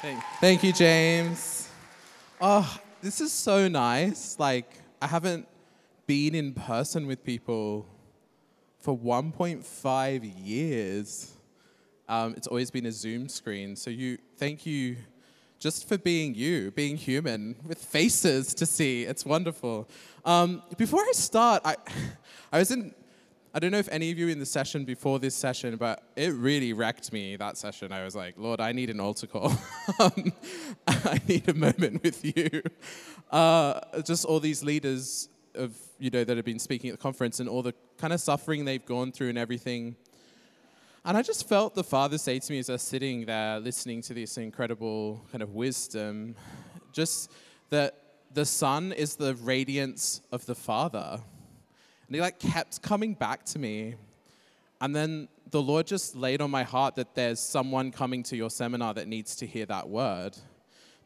Thank, thank you, James. Oh, this is so nice. Like, I haven't been in person with people for 1.5 years. Um, it's always been a Zoom screen. So you, thank you just for being you, being human with faces to see. It's wonderful. Um, before I start, I, I was in I don't know if any of you in the session before this session, but it really wrecked me that session. I was like, Lord, I need an altar call. um, I need a moment with you. Uh, just all these leaders of you know that have been speaking at the conference and all the kind of suffering they've gone through and everything. And I just felt the Father say to me as I was sitting there listening to this incredible kind of wisdom, just that the Son is the radiance of the Father. And he like kept coming back to me. And then the Lord just laid on my heart that there's someone coming to your seminar that needs to hear that word.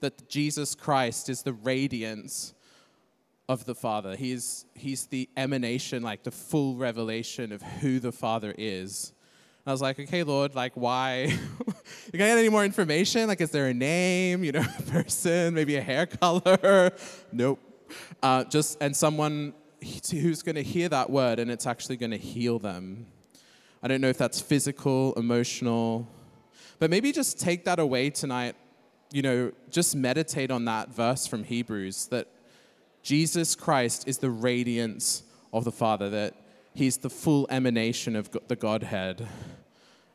That Jesus Christ is the radiance of the Father. He's, he's the emanation, like the full revelation of who the Father is. I was like, okay, Lord, like, why? you get any more information? Like, is there a name, you know, a person, maybe a hair color? nope. Uh, just, and someone who's going to hear that word and it's actually going to heal them. I don't know if that's physical, emotional, but maybe just take that away tonight. You know, just meditate on that verse from Hebrews that Jesus Christ is the radiance of the Father, that He's the full emanation of the Godhead.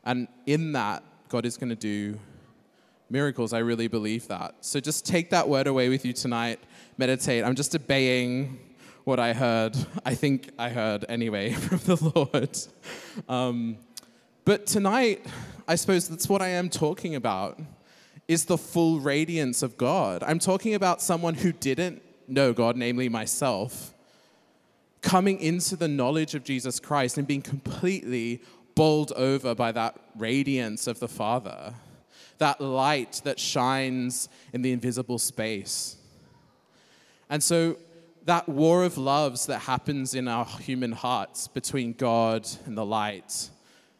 And in that, God is going to do miracles. I really believe that. So just take that word away with you tonight. Meditate. I'm just obeying what I heard, I think I heard anyway from the Lord. Um, but tonight, I suppose that's what I am talking about is the full radiance of God. I'm talking about someone who didn't know God, namely myself, coming into the knowledge of Jesus Christ and being completely bowled over by that radiance of the Father, that light that shines in the invisible space. And so that war of loves that happens in our human hearts between God and the light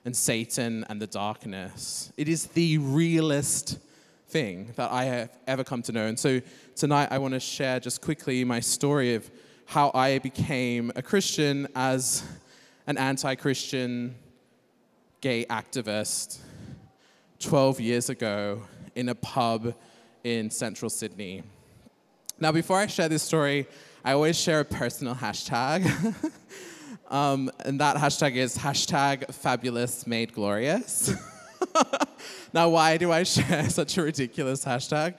and Satan and the darkness. It is the realest thing that I have ever come to know. And so tonight I want to share just quickly my story of how I became a Christian as an anti Christian gay activist 12 years ago in a pub in central Sydney. Now, before I share this story, I always share a personal hashtag. um, and that hashtag is hashtag fabulous made glorious. now, why do I share such a ridiculous hashtag?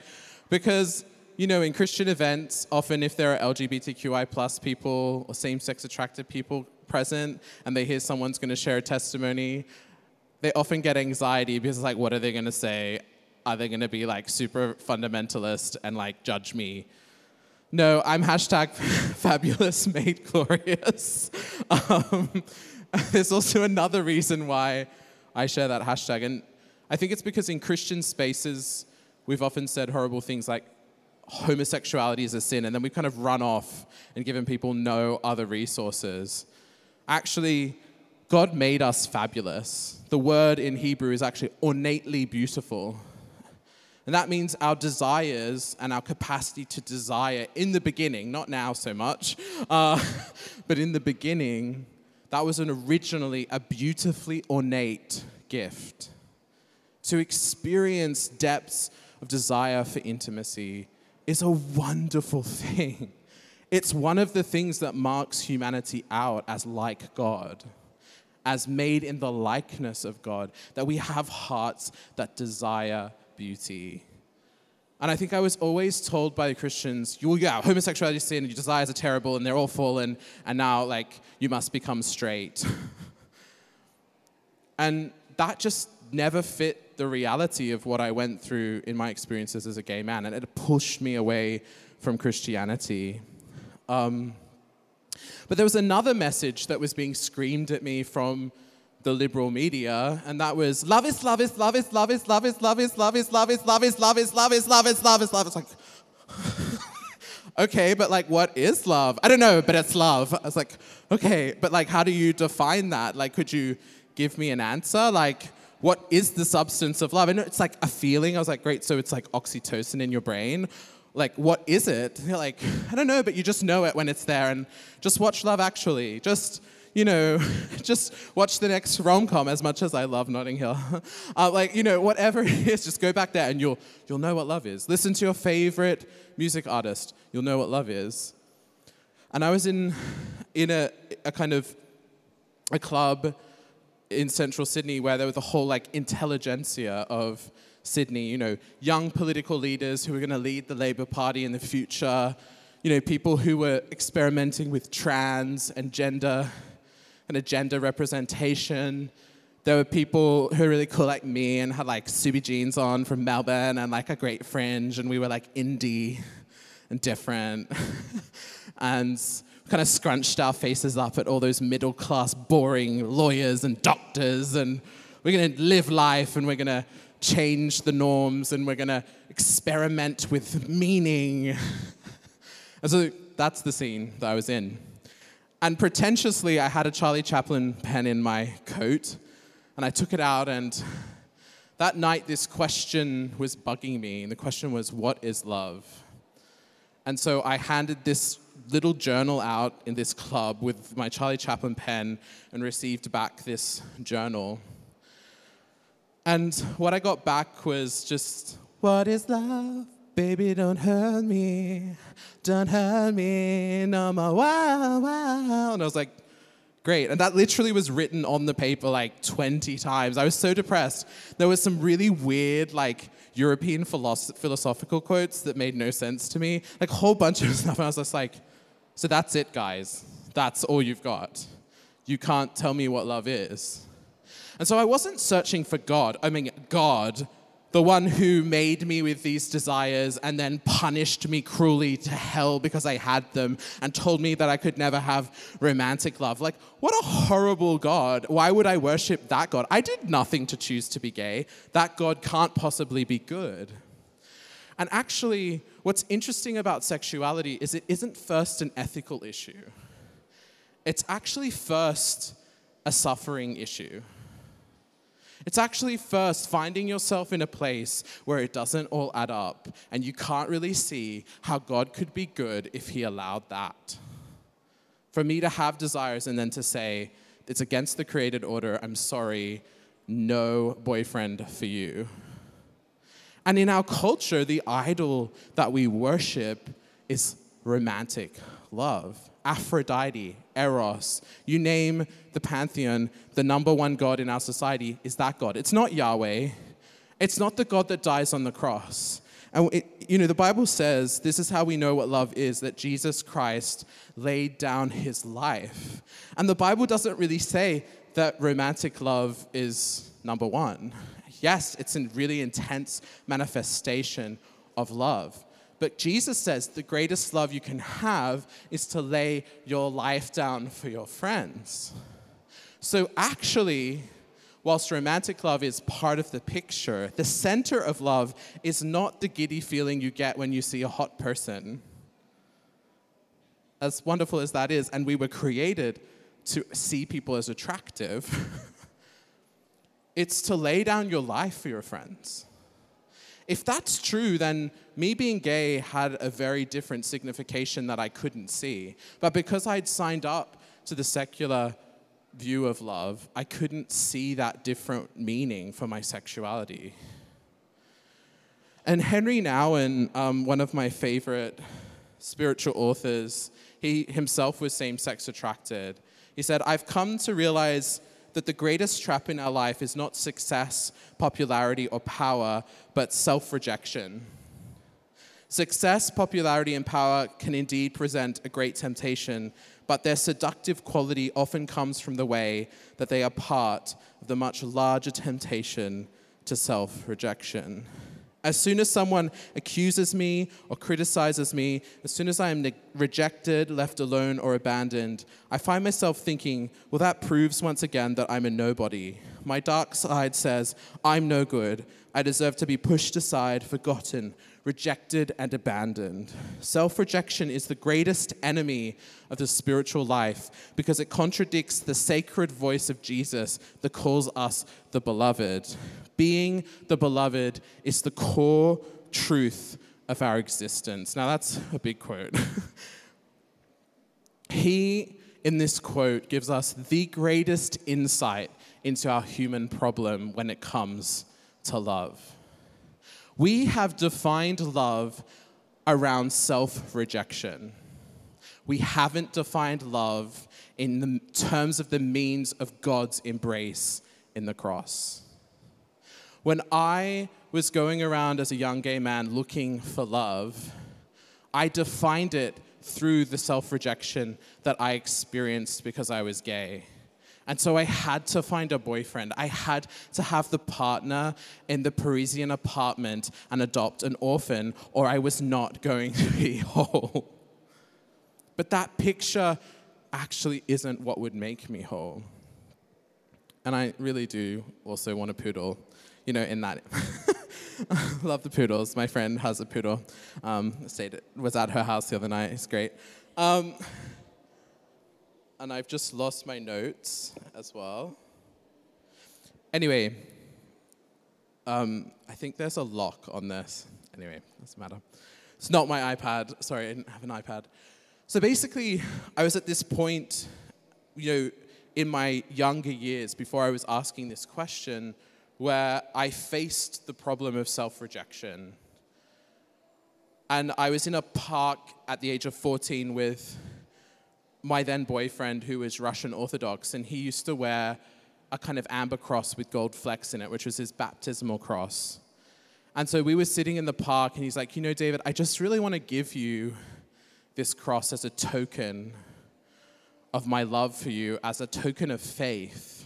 Because, you know, in Christian events, often if there are LGBTQI plus people or same sex attracted people present and they hear someone's going to share a testimony, they often get anxiety because like, what are they going to say? Are they going to be like super fundamentalist and like judge me? No, I'm hashtag fabulous made glorious. Um, there's also another reason why I share that hashtag. And I think it's because in Christian spaces, we've often said horrible things like homosexuality is a sin, and then we kind of run off and given people no other resources. Actually, God made us fabulous. The word in Hebrew is actually ornately beautiful. And that means our desires and our capacity to desire in the beginning, not now so much, uh, but in the beginning, that was an originally a beautifully ornate gift. To experience depths of desire for intimacy is a wonderful thing. It's one of the things that marks humanity out as like God, as made in the likeness of God, that we have hearts that desire beauty. And I think I was always told by the Christians, you, yeah, homosexuality is sin, your desires are terrible, and they're all fallen, and now, like, you must become straight. and that just never fit the reality of what I went through in my experiences as a gay man, and it pushed me away from Christianity. Um, but there was another message that was being screamed at me from the liberal media, and that was love is, love is, love is, love is, love is, love is, love is, love is, love is, love is, love is, love is, love is, love is. Like, okay, but like, what is love? I don't know, but it's love. I was like, okay, but like, how do you define that? Like, could you give me an answer? Like, what is the substance of love? And it's like a feeling. I was like, great, so it's like oxytocin in your brain. Like, what is it? You're like, I don't know, but you just know it when it's there. And just watch Love Actually. Just, you know, just watch the next rom com as much as I love Notting Hill. Uh, like, you know, whatever it is, just go back there and you'll, you'll know what love is. Listen to your favorite music artist, you'll know what love is. And I was in, in a, a kind of a club in central Sydney where there was a whole like intelligentsia of Sydney, you know, young political leaders who were going to lead the Labour Party in the future, you know, people who were experimenting with trans and gender and a gender representation. There were people who were really cool like me and had like Ksubi jeans on from Melbourne and like a great fringe, and we were like indie and different. and kind of scrunched our faces up at all those middle class, boring lawyers and doctors, and we're to live life and we're to change the norms and we're to experiment with meaning. and so that's the scene that I was in. And pretentiously, I had a Charlie Chaplin pen in my coat, and I took it out, and that night, this question was bugging me. And the question was, What is love? And so I handed this little journal out in this club with my Charlie Chaplin pen and received back this journal. And what I got back was just, What is love? Baby, don't hurt me. Don't hurt me no more. Wow, wow. And I was like, Great. And that literally was written on the paper like 20 times. I was so depressed. There was some really weird, like, European philosoph- philosophical quotes that made no sense to me. Like, a whole bunch of stuff. And I was just like, so that's it, guys. That's all you've got. You can't tell me what love is. And so I wasn't searching for God. I mean, God, the one who made me with these desires and then punished me cruelly to hell because I had them and told me that I could never have romantic love. Like, what a horrible God. Why would I worship that God? I did nothing to choose to be gay. That God can't possibly be good. And actually, what's interesting about sexuality is it isn't first an ethical issue, it's actually first a suffering issue. It's actually first finding yourself in a place where it doesn't all add up and you can't really see how God could be good if He allowed that. For me to have desires and then to say, it's against the created order, I'm sorry, no boyfriend for you. And in our culture, the idol that we worship is romantic love. Aphrodite, Eros, you name the pantheon, the number one God in our society is that God. It's not Yahweh. It's not the God that dies on the cross. And it, you know, the Bible says this is how we know what love is that Jesus Christ laid down his life. And the Bible doesn't really say that romantic love is number one. Yes, it's a really intense manifestation of love. But Jesus says the greatest love you can have is to lay your life down for your friends. So, actually, whilst romantic love is part of the picture, the center of love is not the giddy feeling you get when you see a hot person. As wonderful as that is, and we were created to see people as attractive. It's to lay down your life for your friends. If that's true, then me being gay had a very different signification that I couldn't see. But because I'd signed up to the secular view of love, I couldn't see that different meaning for my sexuality. And Henri Nouwen, um, one of my favorite spiritual authors, he himself was same sex attracted. He said, I've come to realize that the greatest trap in our life is not success, popularity, or power, but self rejection. Success, popularity, and power can indeed present a great temptation, but their seductive quality often comes from the way that they are part of the much larger temptation to self rejection. As soon as someone accuses me or criticizes me, as soon as I am ne- rejected, left alone, or abandoned, I find myself thinking, well, that proves once again that I'm a nobody. My dark side says, I'm no good. I deserve to be pushed aside, forgotten, rejected, and abandoned. Self rejection is the greatest enemy of the spiritual life because it contradicts the sacred voice of Jesus that calls us the beloved. Being the beloved is the core truth of our existence. Now, that's a big quote. he, in this quote, gives us the greatest insight into our human problem when it comes to love. We have defined love around self rejection. We haven't defined love in the terms of the means of God's embrace in the cross. When I was going around as a young gay man looking for love, I defined it through the self rejection that I experienced because I was gay. And so I had to find a boyfriend. I had to have the partner in the Parisian apartment and adopt an orphan, or I was not going to be whole. But that picture actually isn't what would make me whole. And I really do also want a poodle, you know, in that. Love the poodles. My friend has a poodle. Um, stayed, was at her house the other night. It's great. Um, and I've just lost my notes as well. Anyway, um, I think there's a lock on this. Anyway, doesn't matter. It's not my iPad. Sorry, I didn't have an iPad. So basically, I was at this point, you know, in my younger years before I was asking this question, where I faced the problem of self rejection. And I was in a park at the age of 14 with my then boyfriend, who was Russian Orthodox, and he used to wear a kind of amber cross with gold flecks in it, which was his baptismal cross. And so we were sitting in the park, and he's like, You know, David, I just really want to give you this cross as a token of my love for you, as a token of faith.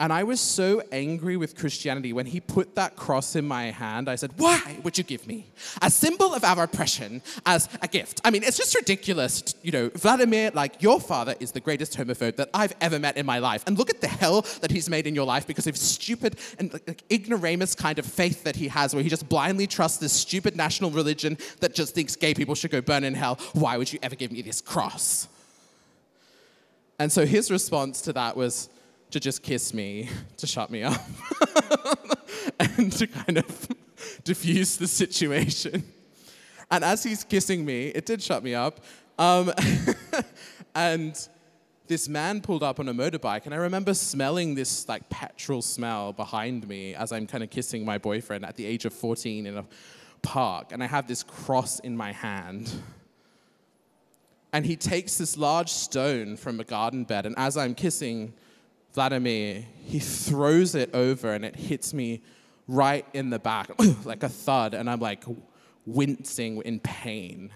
And I was so angry with Christianity when he put that cross in my hand. I said, Why would you give me a symbol of our oppression as a gift? I mean, it's just ridiculous. You know, Vladimir, like, your father is the greatest homophobe that I've ever met in my life. And look at the hell that he's made in your life because of stupid and like, ignoramus kind of faith that he has, where he just blindly trusts this stupid national religion that just thinks gay people should go burn in hell. Why would you ever give me this cross? And so his response to that was, to just kiss me, to shut me up, and to kind of diffuse the situation. And as he's kissing me, it did shut me up. Um, and this man pulled up on a motorbike, and I remember smelling this like petrol smell behind me as I'm kind of kissing my boyfriend at the age of 14 in a park. And I have this cross in my hand. And he takes this large stone from a garden bed, and as I'm kissing Vladimir, he throws it over and it hits me right in the back, like a thud, and I'm like wincing in pain.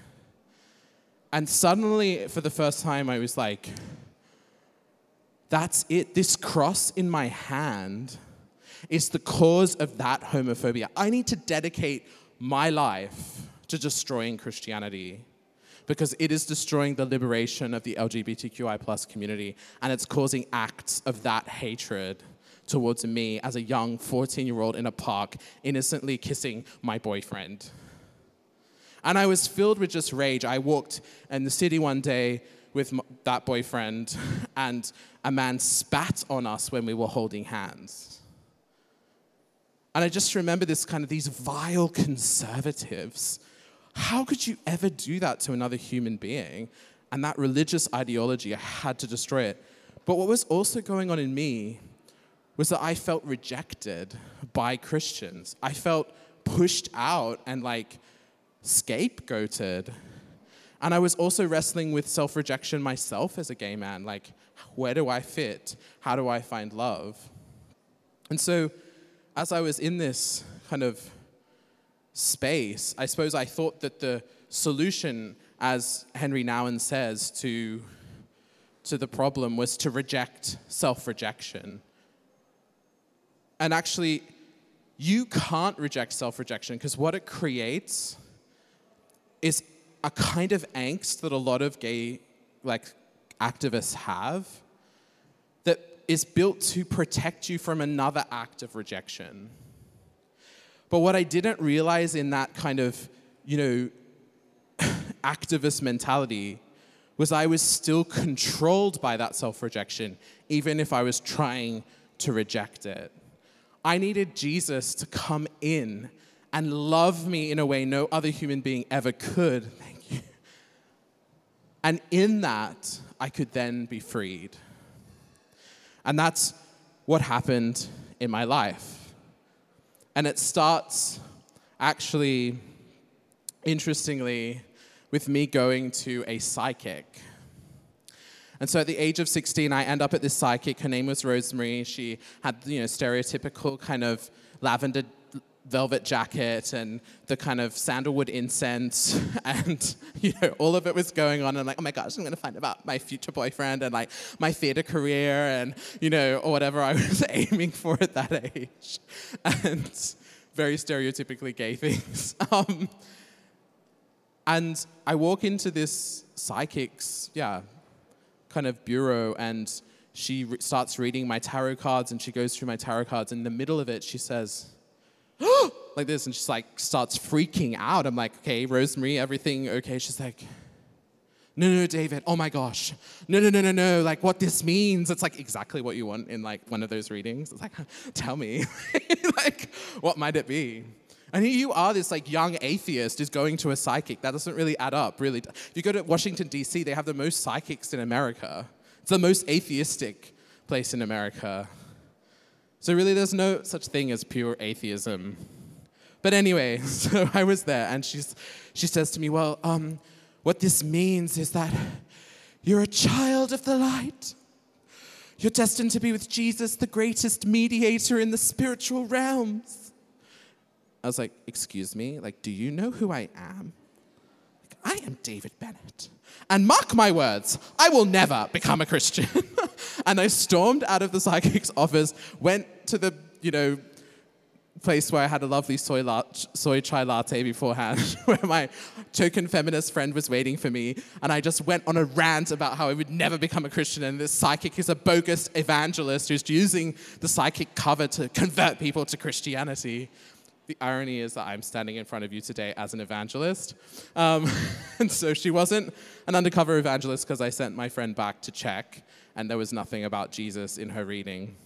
And suddenly, for the first time, I was like, that's it. This cross in my hand is the cause of that homophobia. I need to dedicate my life to destroying Christianity because it is destroying the liberation of the LGBTQI plus community and it's causing acts of that hatred towards me as a young 14 year old in a park, innocently kissing my boyfriend. And I was filled with just rage. I walked in the city one day with that boyfriend, and a man spat on us when we were holding hands. And I just remember this kind of these vile conservatives how could you ever do that to another human being? And that religious ideology, I had to destroy it. But what was also going on in me was that I felt rejected by Christians. I felt pushed out and like scapegoated. And I was also wrestling with self rejection myself as a gay man. Like, where do I fit? How do I find love? And so, as I was in this kind of space, I suppose I thought that the solution, as Henri Nouwen says, to, to the problem was to reject self rejection. And actually, you can't reject self rejection because what it creates is a kind of angst that a lot of gay like activists have that is built to protect you from another act of rejection. But what I didn't realize in that kind of, you know, activist mentality was I was still controlled by that self rejection, even if I was trying to reject it. I needed Jesus to come in and love me in a way no other human being ever could. Thank you. And in that, I could then be freed. And that's what happened in my life. And it starts actually, interestingly, with me going to a psychic. And so at the age of 16, I end up at this psychic. Her name was Rosemary. She had, you know, stereotypical kind of lavender velvet jacket and the kind of sandalwood incense and you know all of it was going on. And like oh my gosh i'm going to find about my future boyfriend and like my theater career and you know or whatever i was aiming for at that age. And very stereotypically gay things. Um, and i walk into this psychic's yeah kind of bureau and she re- starts reading my tarot cards and she goes through my tarot cards. In the middle of it she says like this, and she's like starts freaking out. I'm like, okay, Rosemary, everything okay? She's like, no, no, David, oh my gosh, no, no, no, no, no, like what this means. It's like exactly what you want in like one of those readings. It's like, tell me, like, what might it be? And here you are, this like young atheist is going to a psychic. That doesn't really add up, really. If you go to Washington, D.C., they have the most psychics in America. It's the most atheistic place in America. So, really, there's no such thing as pure atheism. But anyway, so I was there, and she's, she says to me, Well, um, what this means is that you're a child of the light. You're destined to be with Jesus, the greatest mediator in the spiritual realms. I was like, Excuse me? Like, do you know who I am? Like, I am David Bennett. And mark my words, I will never become a Christian. and I stormed out of the psychic's office, went to the, you know, place where I had a lovely soy, la- soy chai latte beforehand, where my token feminist friend was waiting for me. And I just went on a rant about how I would never become a Christian and this psychic is a bogus evangelist who's using the psychic cover to convert people to Christianity. The irony is that I'm standing in front of you today as an evangelist. Um, and so she wasn't an undercover evangelist because I sent my friend back to check and there was nothing about Jesus in her reading.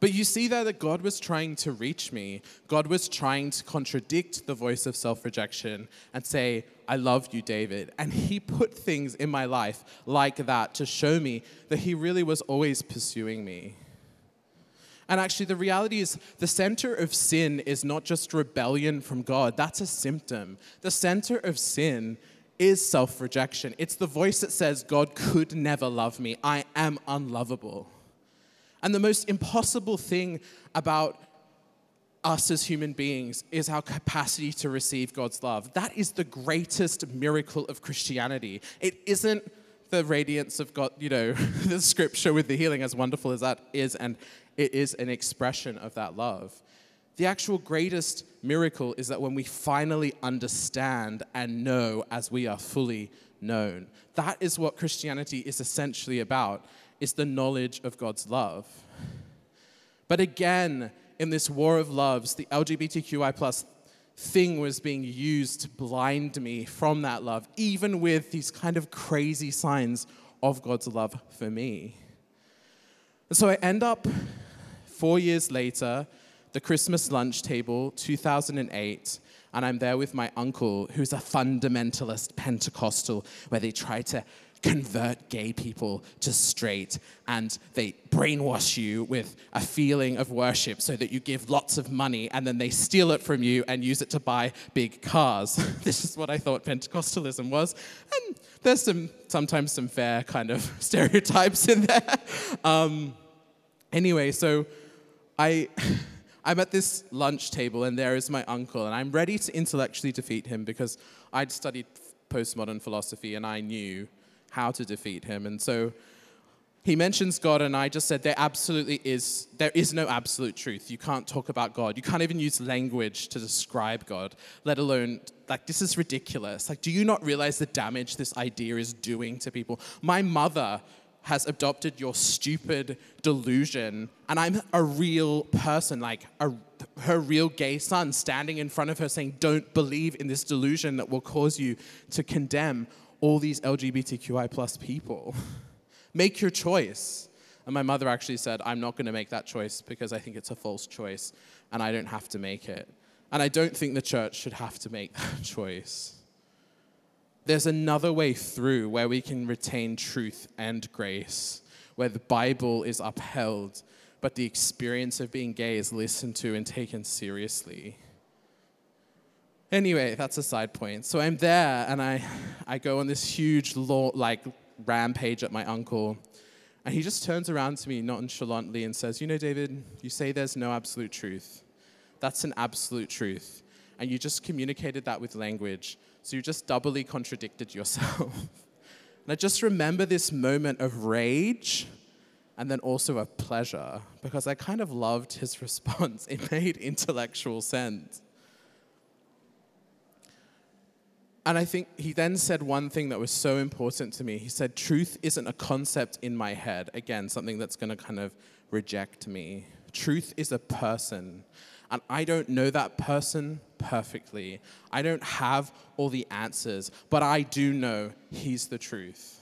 But you see there that God was trying to reach me. God was trying to contradict the voice of self rejection and say, I love you, David. And He put things in my life like that to show me that He really was always pursuing me. And actually, the reality is the center of sin is not just rebellion from God, that's a symptom. The center of sin is self rejection. It's the voice that says, God could never love me. I am unlovable. And the most impossible thing about us as human beings is our capacity to receive God's love. That is the greatest miracle of Christianity. It isn't the radiance of God, you know, the scripture with the healing, as wonderful as that is, and it is an expression of that love. The actual greatest miracle is that when we finally understand and know as we are fully known. That is what Christianity is essentially about, is the knowledge of God's love. But again, in this war of loves, the LGBTQI plus thing was being used to blind me from that love, even with these kind of crazy signs of God's love for me. And so I end up four years later the Christmas lunch table, 2008, and I'm there with my uncle, who's a fundamentalist Pentecostal, where they try to convert gay people to straight and they brainwash you with a feeling of worship so that you give lots of money and then they steal it from you and use it to buy big cars. this is what I thought Pentecostalism was. And there's some sometimes some fair kind of stereotypes in there. Um, anyway, so I I'm at this lunch table, and there is my uncle, and I'm ready to intellectually defeat him because I'd studied postmodern philosophy and I knew how to defeat him. And so he mentions God, and I just said there absolutely is, there is no absolute truth. You can't talk about God. You can't even use language to describe God, let alone, like, this is ridiculous. Like, do you not realize the damage this idea is doing to people? My mother has adopted your stupid delusion, and I'm a real person, like a, her real gay son standing in front of her saying, Don't believe in this delusion that will cause you to condemn all these LGBTQI plus people. Make your choice. And my mother actually said, I'm not going to make that choice because I think it's a false choice and I don't have to make it. And I don't think the church should have to make that choice. There's another way through where we can retain truth and grace, where the Bible is upheld, but the experience of being gay is listened to and taken seriously. Anyway, that's a side point. So I'm there and I, I go on this huge, law, like, rampage at my uncle. And he just turns around to me nonchalantly and says, You know, David, you say there's no absolute truth. That's an absolute truth. And you just communicated that with language. So you just doubly contradicted yourself. and I just remember this moment of rage and then also of pleasure because I kind of loved his response. It made intellectual sense. And I think he then said one thing that was so important to me. He said, Truth isn't a concept in my head. Again, something that's going to kind of reject me. Truth is a person. And I don't know that person perfectly. I don't have all the answers, but I do know he's the truth.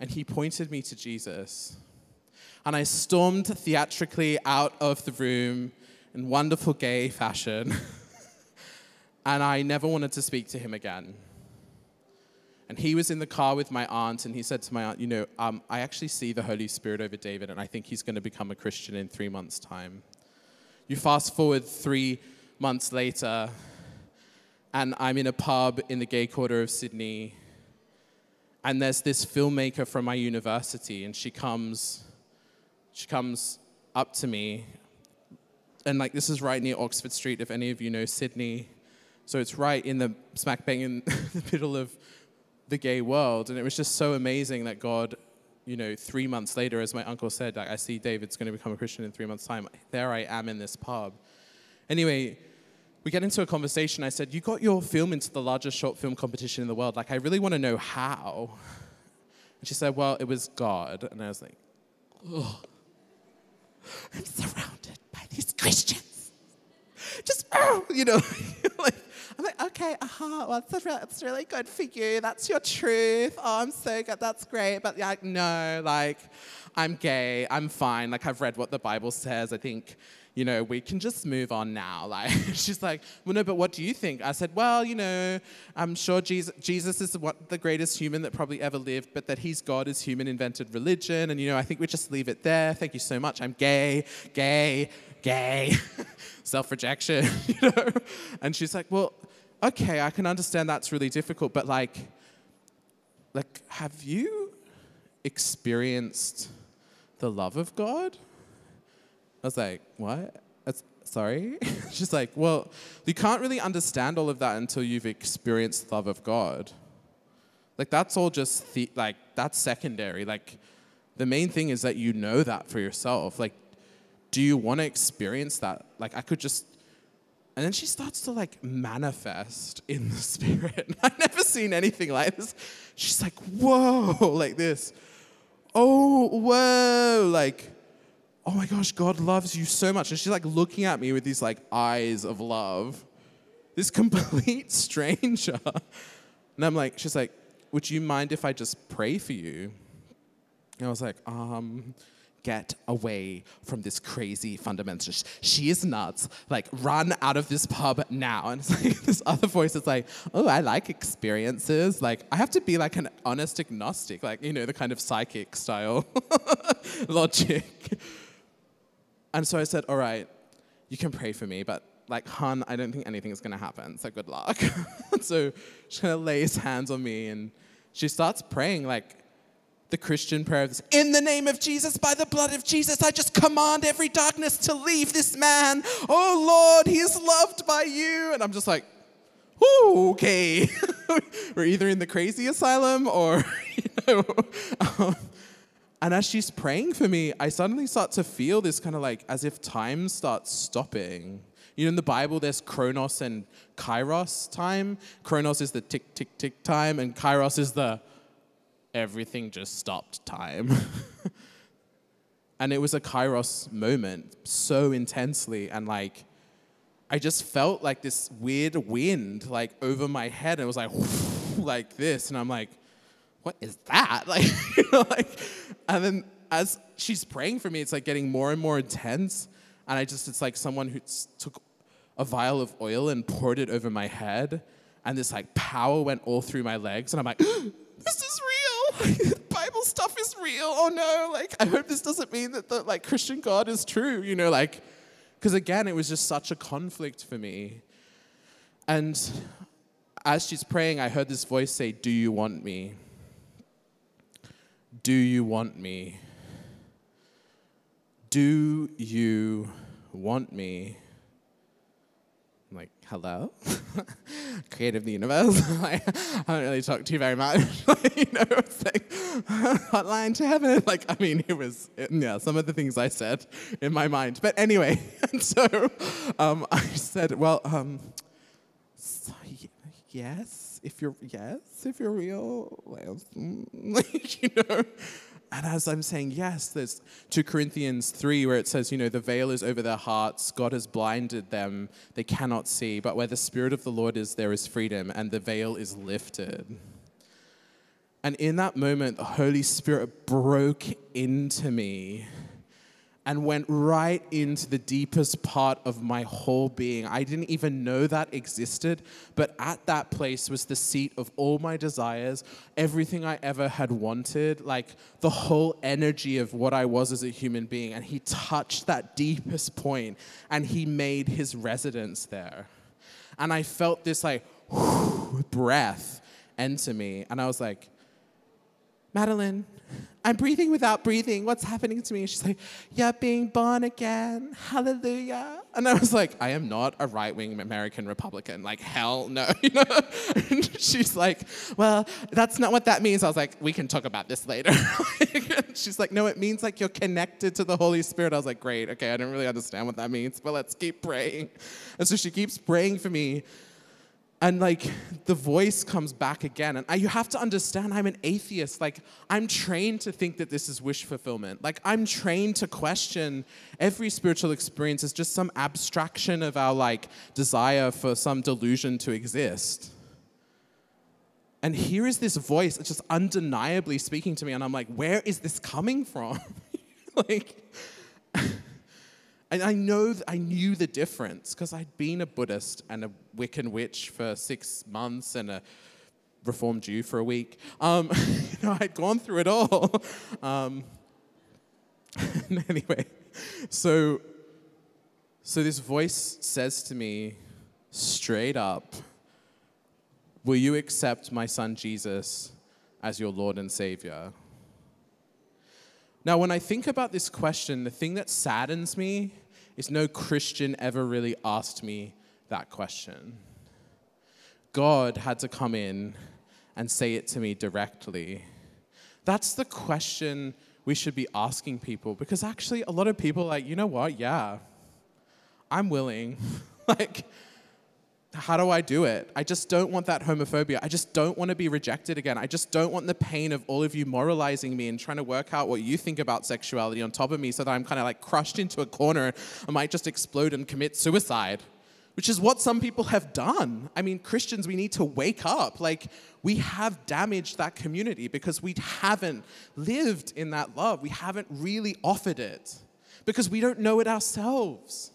And he pointed me to Jesus. And I stormed theatrically out of the room in wonderful gay fashion. and I never wanted to speak to him again. And he was in the car with my aunt, and he said to my aunt, You know, um, I actually see the Holy Spirit over David, and I think he's going to become a Christian in three months' time. You fast forward three months later, and I'm in a pub in the gay quarter of Sydney, and there's this filmmaker from my university, and she comes, she comes up to me, and like this is right near Oxford Street, if any of you know Sydney. So it's right in the smack bang in the middle of the gay world. And it was just so amazing that God, you know, three months later, as my uncle said, like, I see David's going to become a Christian in three months' time. There I am in this pub. Anyway, we get into a conversation. I said, You got your film into the largest short film competition in the world. Like, I really want to know how. And she said, Well, it was God. And I was like, Oh, I'm surrounded by these Christians. Just, oh, you know, like, I'm like, okay, aha, well, that's, that's really good for you. That's your truth. Oh, I'm so good. That's great. But like, no, like, I'm gay. I'm fine. Like, I've read what the Bible says. I think, you know, we can just move on now. Like, she's like, well, no, but what do you think? I said, well, you know, I'm sure Jesus, Jesus is what the greatest human that probably ever lived, but that he's God is human invented religion. And, you know, I think we just leave it there. Thank you so much. I'm gay, gay, gay, self rejection, you know? And she's like, well, okay, I can understand that's really difficult, but like, like, have you experienced the love of God? I was like, what? That's, sorry? She's like, well, you can't really understand all of that until you've experienced the love of God. Like, that's all just, the, like, that's secondary. Like, the main thing is that you know that for yourself. Like, do you want to experience that? Like, I could just and then she starts to like manifest in the spirit. I've never seen anything like this. She's like, whoa, like this. Oh, whoa, like, oh my gosh, God loves you so much. And she's like looking at me with these like eyes of love. This complete stranger. And I'm like, she's like, would you mind if I just pray for you? And I was like, um, get away from this crazy fundamentalist. She is nuts. Like, run out of this pub now. And like this other voice is like, oh, I like experiences. Like, I have to be like an honest agnostic, like, you know, the kind of psychic style logic. And so I said, all right, you can pray for me, but like, hun, I don't think anything is going to happen. So good luck. so she kind of lays hands on me and she starts praying like the Christian prayer In the name of Jesus, by the blood of Jesus, I just command every darkness to leave this man. Oh Lord, he is loved by you. And I'm just like, okay. We're either in the crazy asylum or, you know. Um, And as she's praying for me, I suddenly start to feel this kind of like as if time starts stopping. You know, in the Bible, there's Chronos and Kairos time. Chronos is the tick, tick, tick time, and Kairos is the everything just stopped time. and it was a Kairos moment so intensely, and like, I just felt like this weird wind like over my head, and it was like, like this, and I'm like, what is that? Like, you know, like, and then as she's praying for me, it's like getting more and more intense. And I just, it's like someone who took a vial of oil and poured it over my head. And this like power went all through my legs. And I'm like, this is. Bible stuff is real. Oh no. Like, I hope this doesn't mean that the like Christian God is true, you know, like, because again, it was just such a conflict for me. And as she's praying, I heard this voice say, Do you want me? Do you want me? Do you want me? I'm like, hello? Creative the universe. I haven't really talked to you very much. you know, it's like, hotline to heaven. Like, I mean, it was, it, yeah, some of the things I said in my mind. But anyway, and so um, I said, well, um, so, yes if you're yes, if you're real, like, you know. And as I'm saying yes, there's 2 Corinthians 3 where it says, you know, the veil is over their hearts, God has blinded them, they cannot see, but where the Spirit of the Lord is, there is freedom, and the veil is lifted. And in that moment, the Holy Spirit broke into me and went right into the deepest part of my whole being. I didn't even know that existed, but at that place was the seat of all my desires, everything I ever had wanted, like the whole energy of what I was as a human being. And he touched that deepest point and he made his residence there. And I felt this like breath enter me. And I was like, Madeline, I'm breathing without breathing. What's happening to me? She's like, You're being born again. Hallelujah. And I was like, I am not a right wing American Republican. Like, hell no. You know? And she's like, Well, that's not what that means. I was like, We can talk about this later. she's like, No, it means like you're connected to the Holy Spirit. I was like, Great. Okay, I don't really understand what that means, but let's keep praying. And so she keeps praying for me and like the voice comes back again and I, you have to understand i'm an atheist. Like i'm trained to think that this is wish fulfillment. Like i'm trained to question every spiritual experience as just some abstraction of our like desire for some delusion to exist. And here is this voice just undeniably speaking to me and i'm like where is this coming from? Like and I know, I knew the difference because I'd been a Buddhist and a Wiccan witch for six months and a Reformed Jew for a week. Um, you know, I'd gone through it all. Um, anyway, so, so this voice says to me straight up, Will you accept my son Jesus as your Lord and Savior? Now, when I think about this question, the thing that saddens me is no Christian ever really asked me that question. God had to come in and say it to me directly. That's the question we should be asking people because actually, a lot of people like, you know what? Yeah, I'm willing. like, how do I do it? I just don't want that homophobia. I just don't want to be rejected again. I just don't want the pain of all of you moralizing me and trying to work out what you think about sexuality on top of me so that I'm kind of like crushed into a corner. And I might just explode and commit suicide, which is what some people have done. I mean, Christians, we need to wake up. Like, we have damaged that community because we haven't lived in that love. We haven't really offered it because we don't know it ourselves.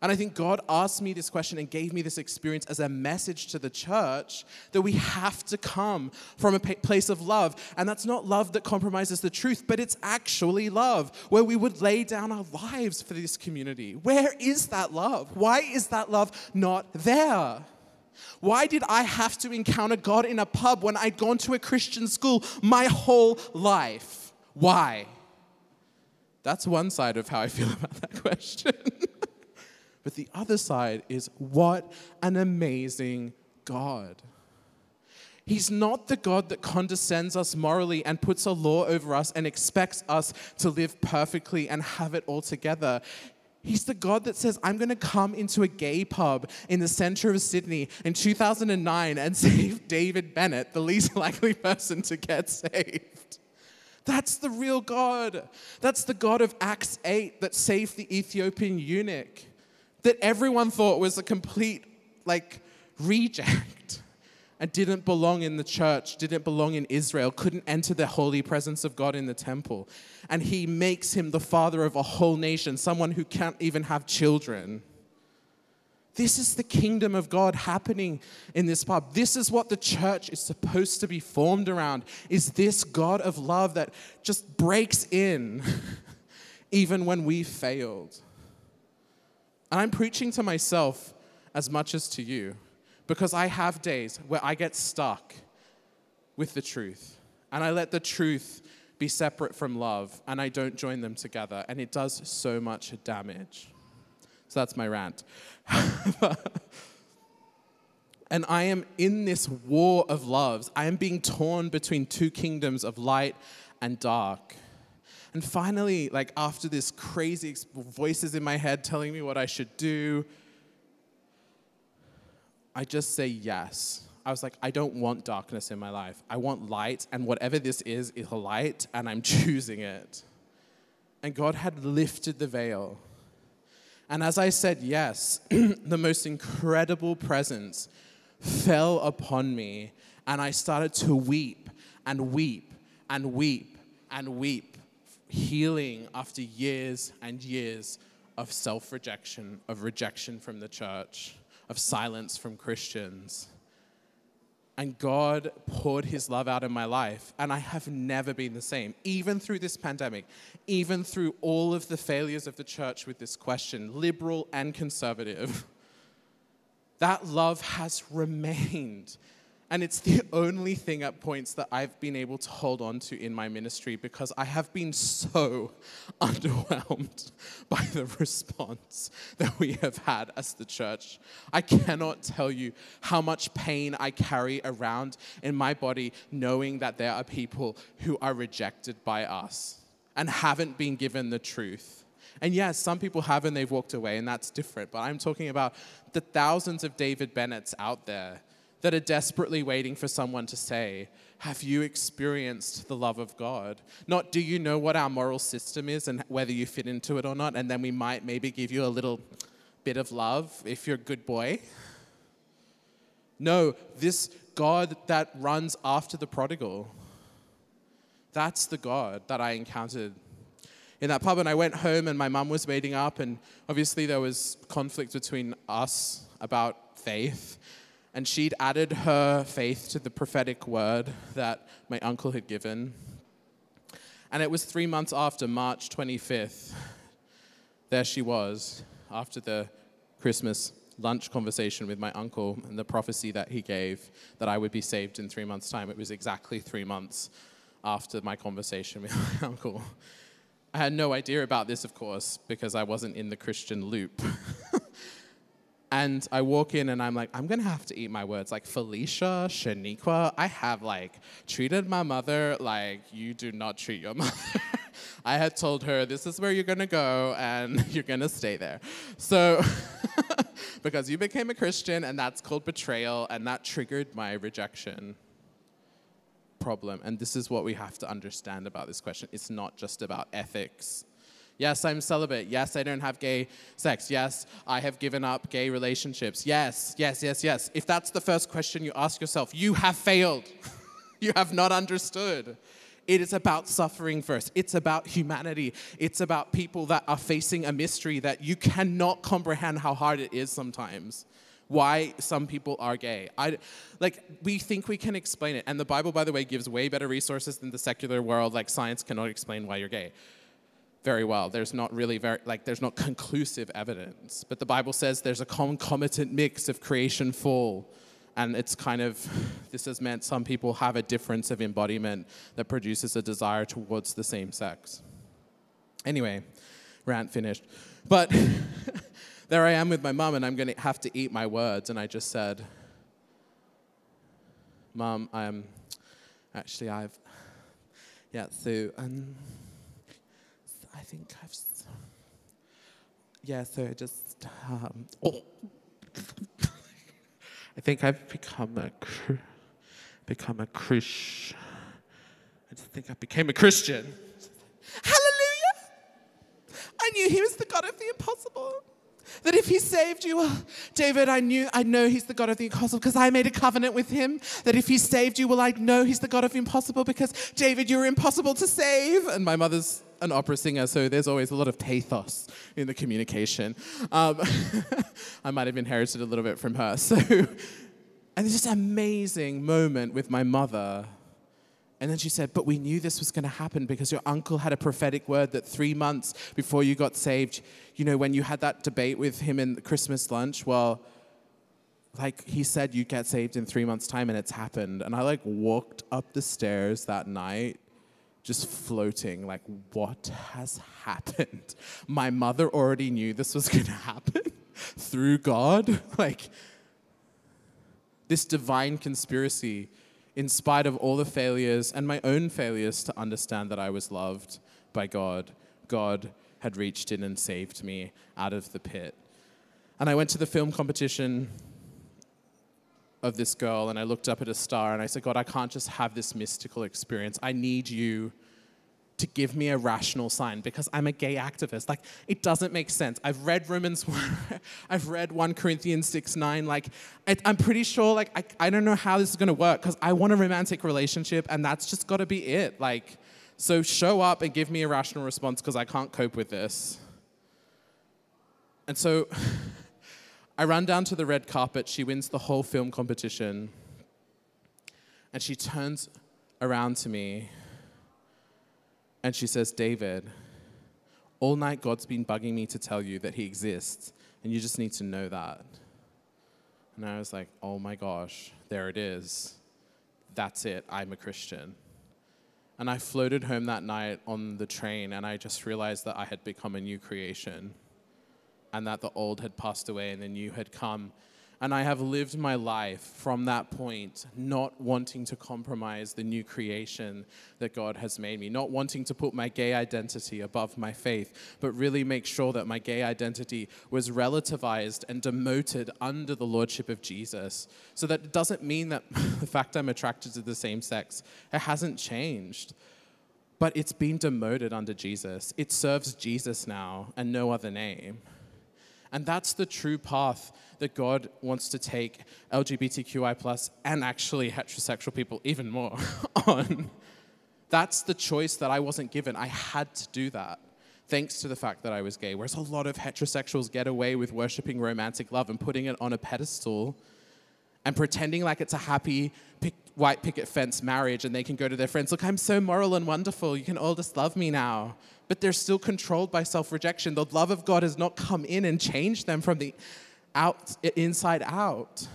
And I think God asked me this question and gave me this experience as a message to the church that we have to come from a place of love. And that's not love that compromises the truth, but it's actually love where we would lay down our lives for this community. Where is that love? Why is that love not there? Why did I have to encounter God in a pub when I'd gone to a Christian school my whole life? Why? That's one side of how I feel about that question. But the other side is what an amazing God. He's not the God that condescends us morally and puts a law over us and expects us to live perfectly and have it all together. He's the God that says, I'm going to come into a gay pub in the center of Sydney in 2009 and save David Bennett, the least likely person to get saved. That's the real God. That's the God of Acts 8 that saved the Ethiopian eunuch, that everyone thought was a complete, like, reject and didn't belong in the church, didn't belong in Israel, couldn't enter the holy presence of God in the temple. And he makes him the father of a whole nation, someone who can't even have children. This is the kingdom of God happening in this pub. This is what the church is supposed to be formed around. Is this God of love that just breaks in even when we failed. And I'm preaching to myself as much as to you because I have days where I get stuck with the truth and I let the truth be separate from love and I don't join them together and it does so much damage. So that's my rant. and I am in this war of loves. I am being torn between two kingdoms of light and dark. And finally, like after this crazy voices in my head telling me what I should do, I just say yes. I was like, I don't want darkness in my life. I want light, and whatever this is, is a light, and I'm choosing it. And God had lifted the veil. And as I said yes, the most incredible presence fell upon me, and I started to weep and weep and weep and weep, healing after years and years of self rejection, of rejection from the church of silence from Christians. And God poured his love out in my life, and I have never been the same. Even through this pandemic, even through all of the failures of the church with this question, liberal and conservative, that love has remained. And it's the only thing at points that I've been able to hold on to in my ministry because I have been so underwhelmed by the response that we have had as the church. I cannot tell you how much pain I carry around in my body knowing that there are people who are rejected by us and haven't been given the truth. And yes, some people have and they've walked away, and that's different. But I'm talking about the thousands of David Bennett's out there that are desperately waiting for someone to say, Have you experienced the love of God? Not, Do you know what our moral system is and whether you fit into it or not? And then we might maybe give you a little bit of love if you're a good boy. No, this God that runs after the prodigal, that's the God that I encountered in that pub. And I went home, and my mum was waiting up, and obviously there was conflict between us about faith. And she'd added her faith to the prophetic word that my uncle had given. And it was three months after, March 25th, there she was, after the Christmas lunch conversation with my uncle and the prophecy that he gave that I would be saved in three months' time. It was exactly three months after my conversation with my uncle. I had no idea about this, of course, because I wasn't in the Christian loop. And I walk in and I'm like, I'm gonna have to eat my words. Like Felicia, Shaniqua, I have like treated my mother like you do not treat your mother. I had told her this is where you're gonna go and you're gonna stay there. So, because you became a Christian and that's called betrayal and that triggered my rejection problem. And this is what we have to understand about this question. It's not just about ethics Yes, I'm celibate. Yes, I don't have gay sex. Yes, I have given up gay relationships. Yes, yes, yes, yes. If that's the first question you ask yourself, you have failed. you have not understood. It is about suffering first. It's about humanity. It's about people that are facing a mystery that you cannot comprehend how hard it is sometimes. Why some people are gay. I, like, we think we can explain it. And the Bible, by the way, gives way better resources than the secular world. Like, science cannot explain why you're gay very well. There's not really very, like, there's not conclusive evidence. But the Bible says there's a concomitant mix of creation fall. And it's kind of, this has meant some people have a difference of embodiment that produces a desire towards the same sex. Anyway, rant finished. But there I am with my mom, and I'm going to have to eat my words. And I just said, Mom, I'm actually, I've, yeah, so, um, I think I've, yeah, so I just, um, oh. I think I've become a, become a Christian. I just think I became a Christian. Hallelujah! I knew he was the God of the impossible. That if he saved you, well, David, I knew, I know he's the God of the impossible because I made a covenant with him. That if he saved you, well, I know he's the God of impossible because David, you're impossible to save. And my mother's an opera singer, so there's always a lot of pathos in the communication. Um, I might have inherited a little bit from her. So, and it's just an amazing moment with my mother and then she said, But we knew this was going to happen because your uncle had a prophetic word that three months before you got saved, you know, when you had that debate with him in Christmas lunch, well, like he said, you'd get saved in three months' time, and it's happened. And I like walked up the stairs that night just floating, like, what has happened? My mother already knew this was going to happen through God. Like, this divine conspiracy in spite of all the failures and my own failures to understand that I was loved by God, God had reached in and saved me out of the pit. And I went to the film competition of this girl and I looked up at a star and I said, God, I can't just have this mystical experience. I need you to give me a rational sign because I'm a gay activist. Like, it doesn't make sense. I've read Romans 1, I've read 1 Corinthians 6 9. Like, I, am pretty sure, like, I, I don't know how this is gonna work because I want a romantic relationship and that's just gotta be it. Like, so show up and give me a rational response because I can't cope with this. And so I run down to the red carpet. She wins the whole film competition. And she turns around to me and she says, David, all night God's been bugging me to tell you that He exists, and you just need to know that. And I was like, oh my gosh, there it is. That's it, I'm a Christian. And I floated home that night on the train, and I just realized that I had become a new creation, and that the old had passed away and the new had come. And I have lived my life from that point, not wanting to compromise the new creation that God has made me, not wanting to put my gay identity above my faith, but really make sure that my gay identity was relativized and demoted under the lordship of Jesus. So that it doesn't mean that the fact I'm attracted to the same sex, it hasn't changed. But it's been demoted under Jesus. It serves Jesus now and no other name. And that's the true path that God wants to take LGBTQI plus and actually heterosexual people even more on. That's the choice that I wasn't given. I had to do that thanks to the fact that I was gay. Whereas a lot of heterosexuals get away with worshiping romantic love and putting it on a pedestal and pretending like it's a happy white picket fence marriage and they can go to their friends, look, I'm so moral and wonderful. You can all just love me now but they're still controlled by self rejection. The love of God has not come in and changed them from the out, inside out.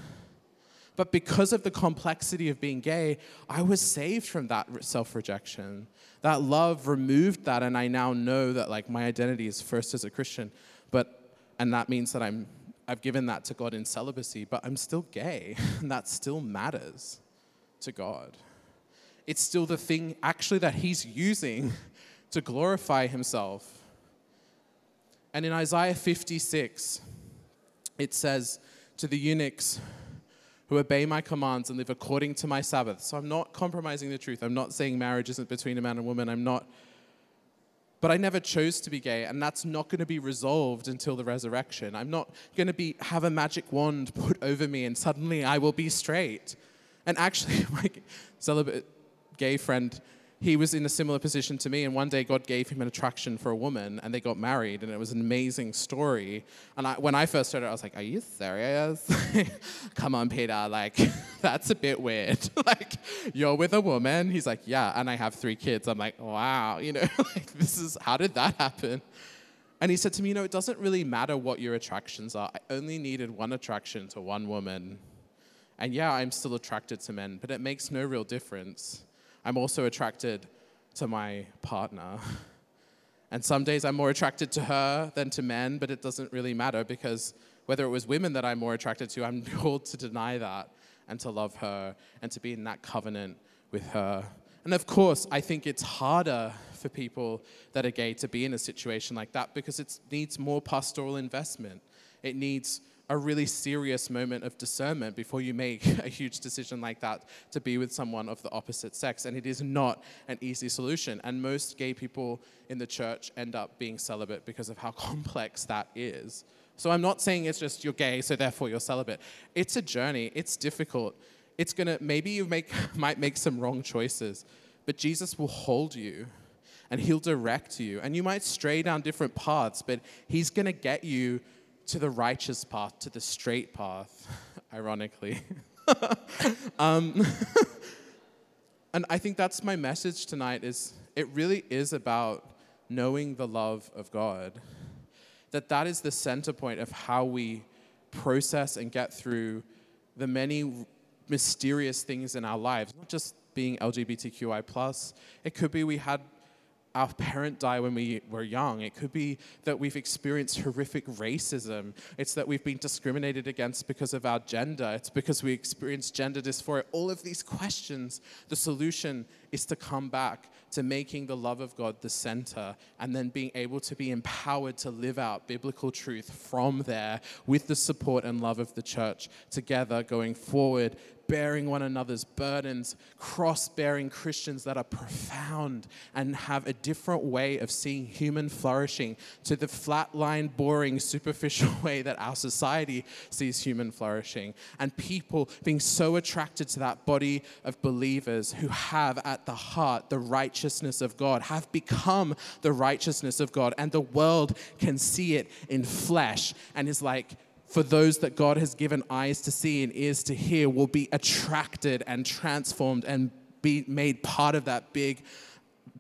But because of the complexity of being gay, I was saved from that self rejection. That love removed that, and I now know that like my identity is first as a Christian, but and that means that I'm I've given that to God in celibacy, but I'm still gay, and that still matters to God. It's still the thing actually that He's using to glorify himself. And in Isaiah 56, it says, To the eunuchs who obey my commands and live according to my Sabbath. So I'm not compromising the truth. I'm not saying marriage isn't between a man and woman. I'm not. But I never chose to be gay, and that's not going to be resolved until the resurrection. I'm not going to be have a magic wand put over me and suddenly I will be straight. And actually, my celibate gay friend he was in a similar position to me, and one day God gave him an attraction for a woman, and they got married, and it was an amazing story. And I, when I first heard it, I was like, "Are you serious? Come on, Peter! Like, that's a bit weird. like, you're with a woman." He's like, "Yeah," and I have three kids. I'm like, "Wow, you know, like this is how did that happen?" And he said to me, "You know, it doesn't really matter what your attractions are. I only needed one attraction to one woman." And yeah, I'm still attracted to men, but it makes no real difference I'm also attracted to my partner. And some days I'm more attracted to her than to men, but it doesn't really matter because whether it was women that I'm more attracted to, I'm called to deny that and to love her and to be in that covenant with her. And of course, I think it's harder for people that are gay to be in a situation like that because it needs more pastoral investment. It needs a really serious moment of discernment before you make a huge decision like that to be with someone of the opposite sex. And it is not an easy solution. And most gay people in the church end up being celibate because of how complex that is. So I'm not saying it's just you're gay, so therefore you're celibate. It's a journey, it's difficult it's gonna maybe you make might make some wrong choices, but Jesus will hold you and he'll direct you. And you might stray down different paths, but he's gonna get you to the righteous path, to the straight path, ironically. um, and I think that's my message tonight is it really is about knowing the love of God. That that is the center point of how we process and get through the many mysterious things in our lives, not just being LGBTQI plus. It could be we had our parent die when we were young. It could be that we've experienced horrific racism. It's that we've been discriminated against because of our gender. It's because we experienced gender dysphoria. All of these questions, the solution is to come back to making the love of God the center and then being able to be empowered to live out biblical truth from there with the support and love of the church together going forward bearing one another's burdens, cross bearing Christians that are profound and have a different way of seeing human flourishing to the flatline, boring, superficial way that our society sees human flourishing. And people being so attracted to that body of believers who have at the heart the righteousness of God, have become the righteousness of God, and the world can see it in flesh and is like, for those that God has given eyes to see and ears to hear will be attracted and transformed and be made part of that big,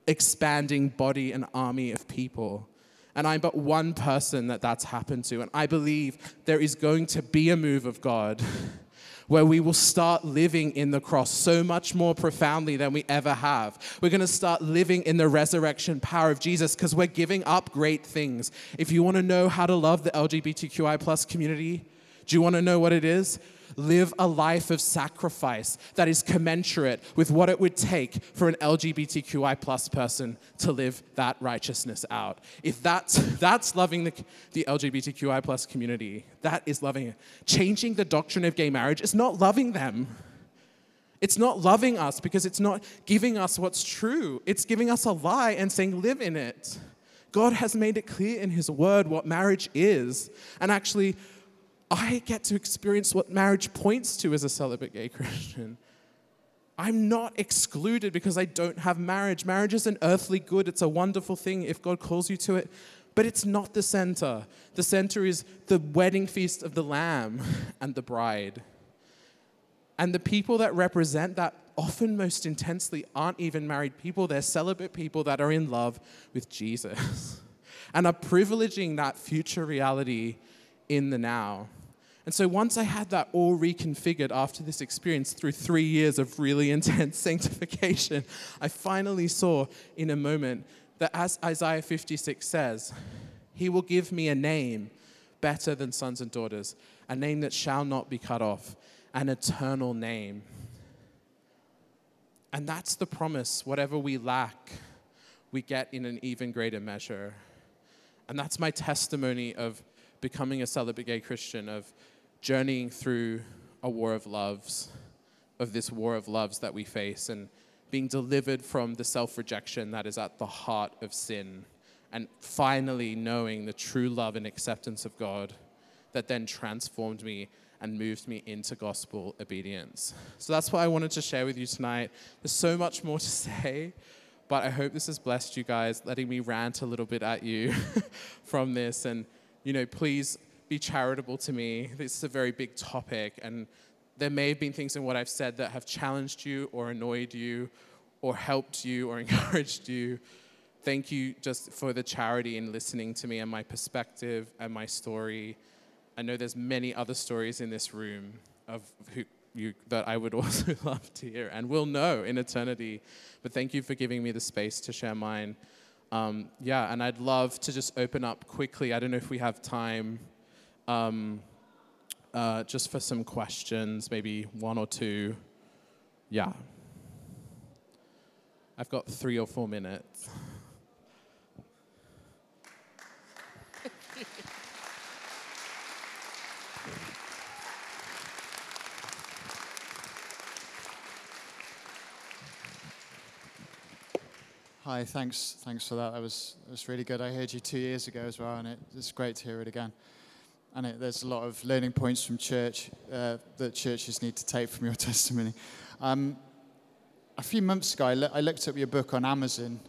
expanding body and army of people. And I'm but one person that that's happened to. And I believe there is going to be a move of God where we will start living in the cross so much more profoundly than we ever have. We're going to start living in the resurrection power of Jesus because we're giving up great things. If you want to know how to love the LGBTQI plus community, do you want to know what it is? Live a life of sacrifice that is commensurate with what it would take for an LGBTQI plus person to live that righteousness out. If that's, that's loving the, the LGBTQI plus community, that is loving it. Changing the doctrine of gay marriage is not loving them. It's not loving us because it's not giving us what's true. It's giving us a lie and saying, live in it. God has made it clear in His Word what marriage is. And actually, I get to experience what marriage points to as a celibate gay Christian. I'm not excluded because I don't have marriage. Marriage is an earthly good, it's a wonderful thing if God calls you to it, but it's not the center. The center is the wedding feast of the Lamb and the bride. And the people that represent that often most intensely aren't even married people, they're celibate people that are in love with Jesus and are privileging that future reality in the now. And so once I had that all reconfigured after this experience through three years of really intense sanctification, I finally saw in a moment that as Isaiah 56 says, He will give me a name better than sons and daughters, a name that shall not be cut off, an eternal name. And that's the promise. Whatever we lack, we get in an even greater measure. And that's my testimony of becoming a celibate gay Christian, of journeying through a war of loves, of this war of loves that we face, and being delivered from the self rejection that is at the heart of sin, and finally knowing the true love and acceptance of God that then transformed me and moved me into gospel obedience. So that's what I wanted to share with you tonight. There's so much more to say, but I hope this has blessed you guys, letting me rant a little bit at you from this. And, you know, please be charitable to me. This is a very big topic, and there may have been things in what I've said that have challenged you or annoyed you or helped you or encouraged you. Thank you just for the charity in listening to me and my perspective and my story. I know there's many other stories in this room of who you, that I would also love to hear and will know in eternity. But thank you for giving me the space to share mine. Um, yeah, and I'd love to just open up quickly. I don't know if we have time um, uh, just for some questions, maybe one or two. Yeah. I've got three or four minutes. Hi, thanks, thanks for that. That was, that was really good. I heard you two years ago as well, and it, it's great to hear it again. And it, there's a lot of learning points from church uh, that churches need to take from your testimony. Um, a few months ago, I, I, looked up your book on Amazon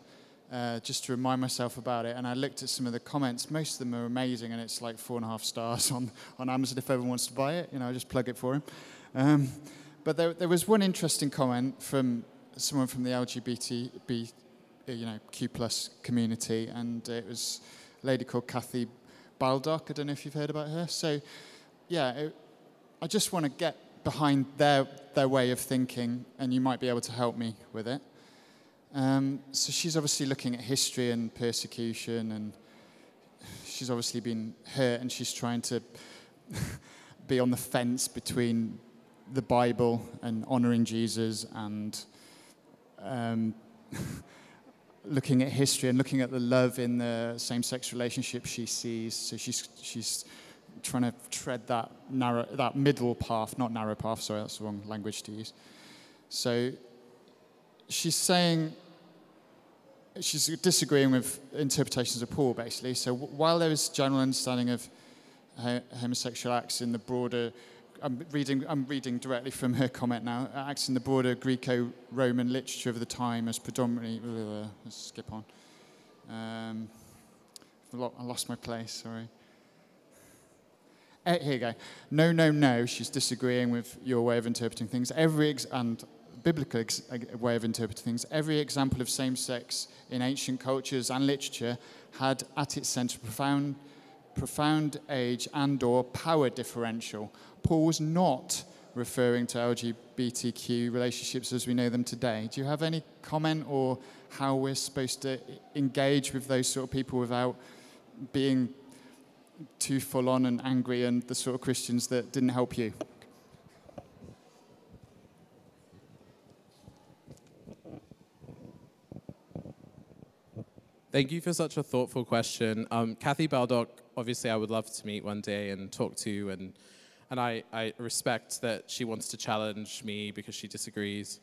uh, just to remind myself about it, and I looked at some of the comments. Most of them are amazing, and it's like four and a half stars on, on Amazon if everyone wants to buy it. You know, I just plug it for him. Um, but there, there was one interesting comment from someone from the LGBT uh, you know, Q plus community, and it was a lady called Kathy Baldock. I don't know if you've heard about her. So, yeah, it, I just want to get behind their their way of thinking, and you might be able to help me with it. Um, so she's obviously looking at history and persecution, and she's obviously been hurt, and she's trying to be on the fence between the Bible and honoring Jesus and um, looking at history and looking at the love in the same-sex relationship she sees. So she's she's trying to tread that narrow, that middle path, not narrow path. Sorry, that's the wrong language to use. So she's saying she's disagreeing with interpretations of Paul, basically. So while there is general understanding of homosexual acts in the broader I'm reading, I'm reading directly from her comment now. Acts in the broader Greco-Roman literature of the time as predominantly. Let's skip on. Um, I lost my place. Sorry. Uh, here you go. No, no, no. She's disagreeing with your way of interpreting things. Every ex- and biblical ex- way of interpreting things. Every example of same-sex in ancient cultures and literature had at its centre profound, profound age and/or power differential Paul was not referring to LGBTQ relationships as we know them today. Do you have any comment or how we're supposed to engage with those sort of people without being too full on and angry and the sort of Christians that didn't help you? Thank you for such a thoughtful question. Um, Kathy Baldock, obviously, I would love to meet one day and talk to and and I, I respect that she wants to challenge me because she disagrees.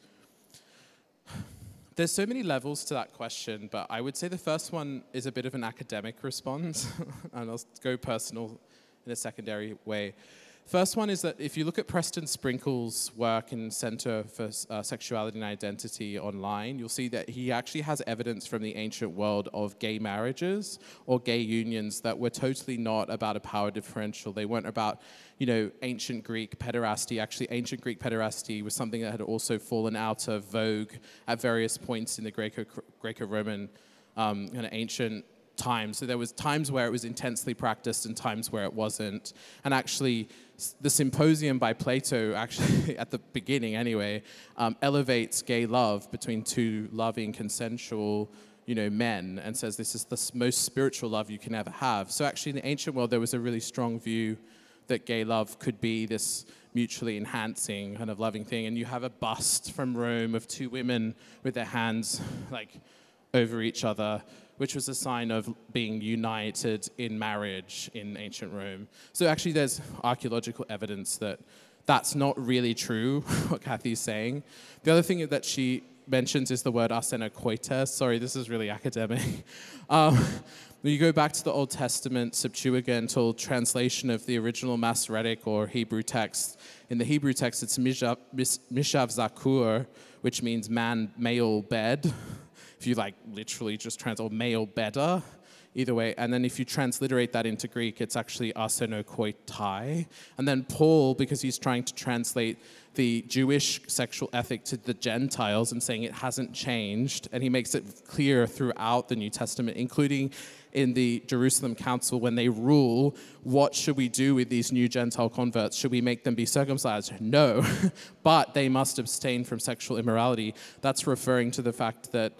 There's so many levels to that question, but I would say the first one is a bit of an academic response, and I'll go personal in a secondary way. First one is that if you look at Preston Sprinkle's work in Center for uh, Sexuality and Identity online, you'll see that he actually has evidence from the ancient world of gay marriages or gay unions that were totally not about a power differential. They weren't about, you know, ancient Greek pederasty. Actually, ancient Greek pederasty was something that had also fallen out of vogue at various points in the Greco Greco-Roman um, kind of ancient So there was times where it was intensely practiced and times where it wasn't. And actually, the symposium by Plato, actually at the beginning anyway, um, elevates gay love between two loving, consensual, you know, men, and says this is the most spiritual love you can ever have. So actually, in the ancient world, there was a really strong view that gay love could be this mutually enhancing kind of loving thing. And you have a bust from Rome of two women with their hands like over each other which was a sign of being united in marriage in ancient Rome. So actually, there's archaeological evidence that that's not really true, what Kathy's saying. The other thing that she mentions is the word arsenokoites. Sorry, this is really academic. Um, when you go back to the Old Testament Septuagint translation of the original Masoretic or Hebrew text, in the Hebrew text it's Mishkav Zakur, which means man, male bed if you like literally just translate male better, either way. And then if you transliterate that into Greek, it's actually arsenokoitai. And then Paul, because he's trying to translate the Jewish sexual ethic to the Gentiles and saying it hasn't changed, and he makes it clear throughout the New Testament, including in the Jerusalem Council when they rule, what should we do with these new Gentile converts? Should we make them be circumcised? No, but they must abstain from sexual immorality. That's referring to the fact that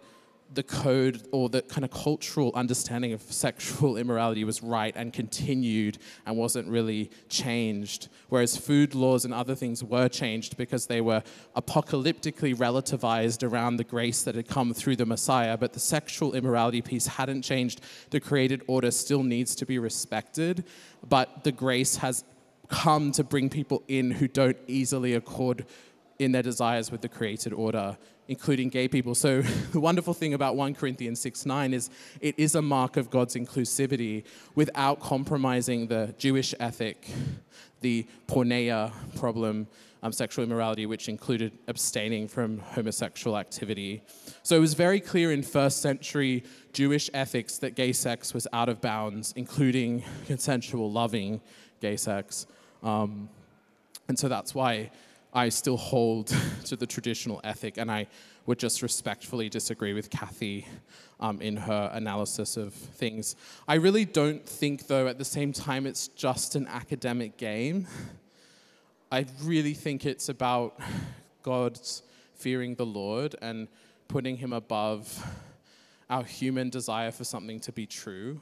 the code or the kind of cultural understanding of sexual immorality was right and continued and wasn't really changed. Whereas food laws and other things were changed because they were apocalyptically relativized around the grace that had come through the Messiah. But the sexual immorality piece hadn't changed. The created order still needs to be respected, but the grace has come to bring people in who don't easily accord in their desires with the created order, including gay people. So, the wonderful thing about 1 Corinthians 6 9 is it is a mark of God's inclusivity without compromising the Jewish ethic, the porneia problem, um, sexual immorality, which included abstaining from homosexual activity. So, it was very clear in first century Jewish ethics that gay sex was out of bounds, including consensual, loving gay sex. Um, and so that's why I still hold to the traditional ethic, and I would just respectfully disagree with Kathy um, in her analysis of things. I really don't think, though, at the same time, it's just an academic game. I really think it's about God's fearing the Lord and putting Him above our human desire for something to be true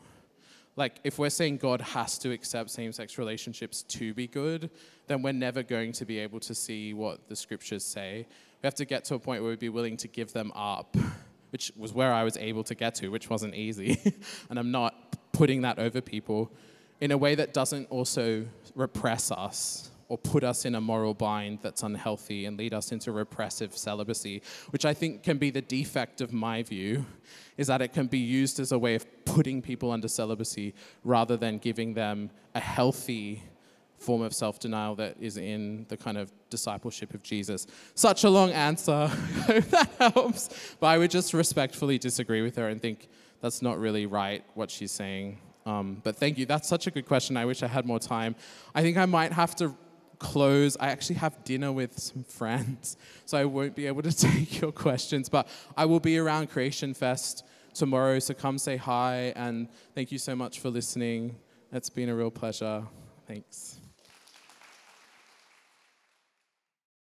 like if we're saying God has to accept same-sex relationships to be good, then we're never going to be able to see what the scriptures say. We have to get to a point where we'd be willing to give them up, which was where I was able to get to, which wasn't easy. and I'm not putting that over people in a way that doesn't also repress us or put us in a moral bind that's unhealthy and lead us into repressive celibacy, which I think can be the defect of my view, is that it can be used as a way of putting people under celibacy rather than giving them a healthy form of self denial that is in the kind of discipleship of Jesus. Such a long answer. Hope that helps. But I would just respectfully disagree with her and think that's not really right what she's saying. Um, but thank you. That's such a good question. I wish I had more time. I think I might have to close. I actually have dinner with some friends, so I won't be able to take your questions, but I will be around Creation Fest tomorrow, so come say hi, and thank you so much for listening. It's been a real pleasure. Thanks.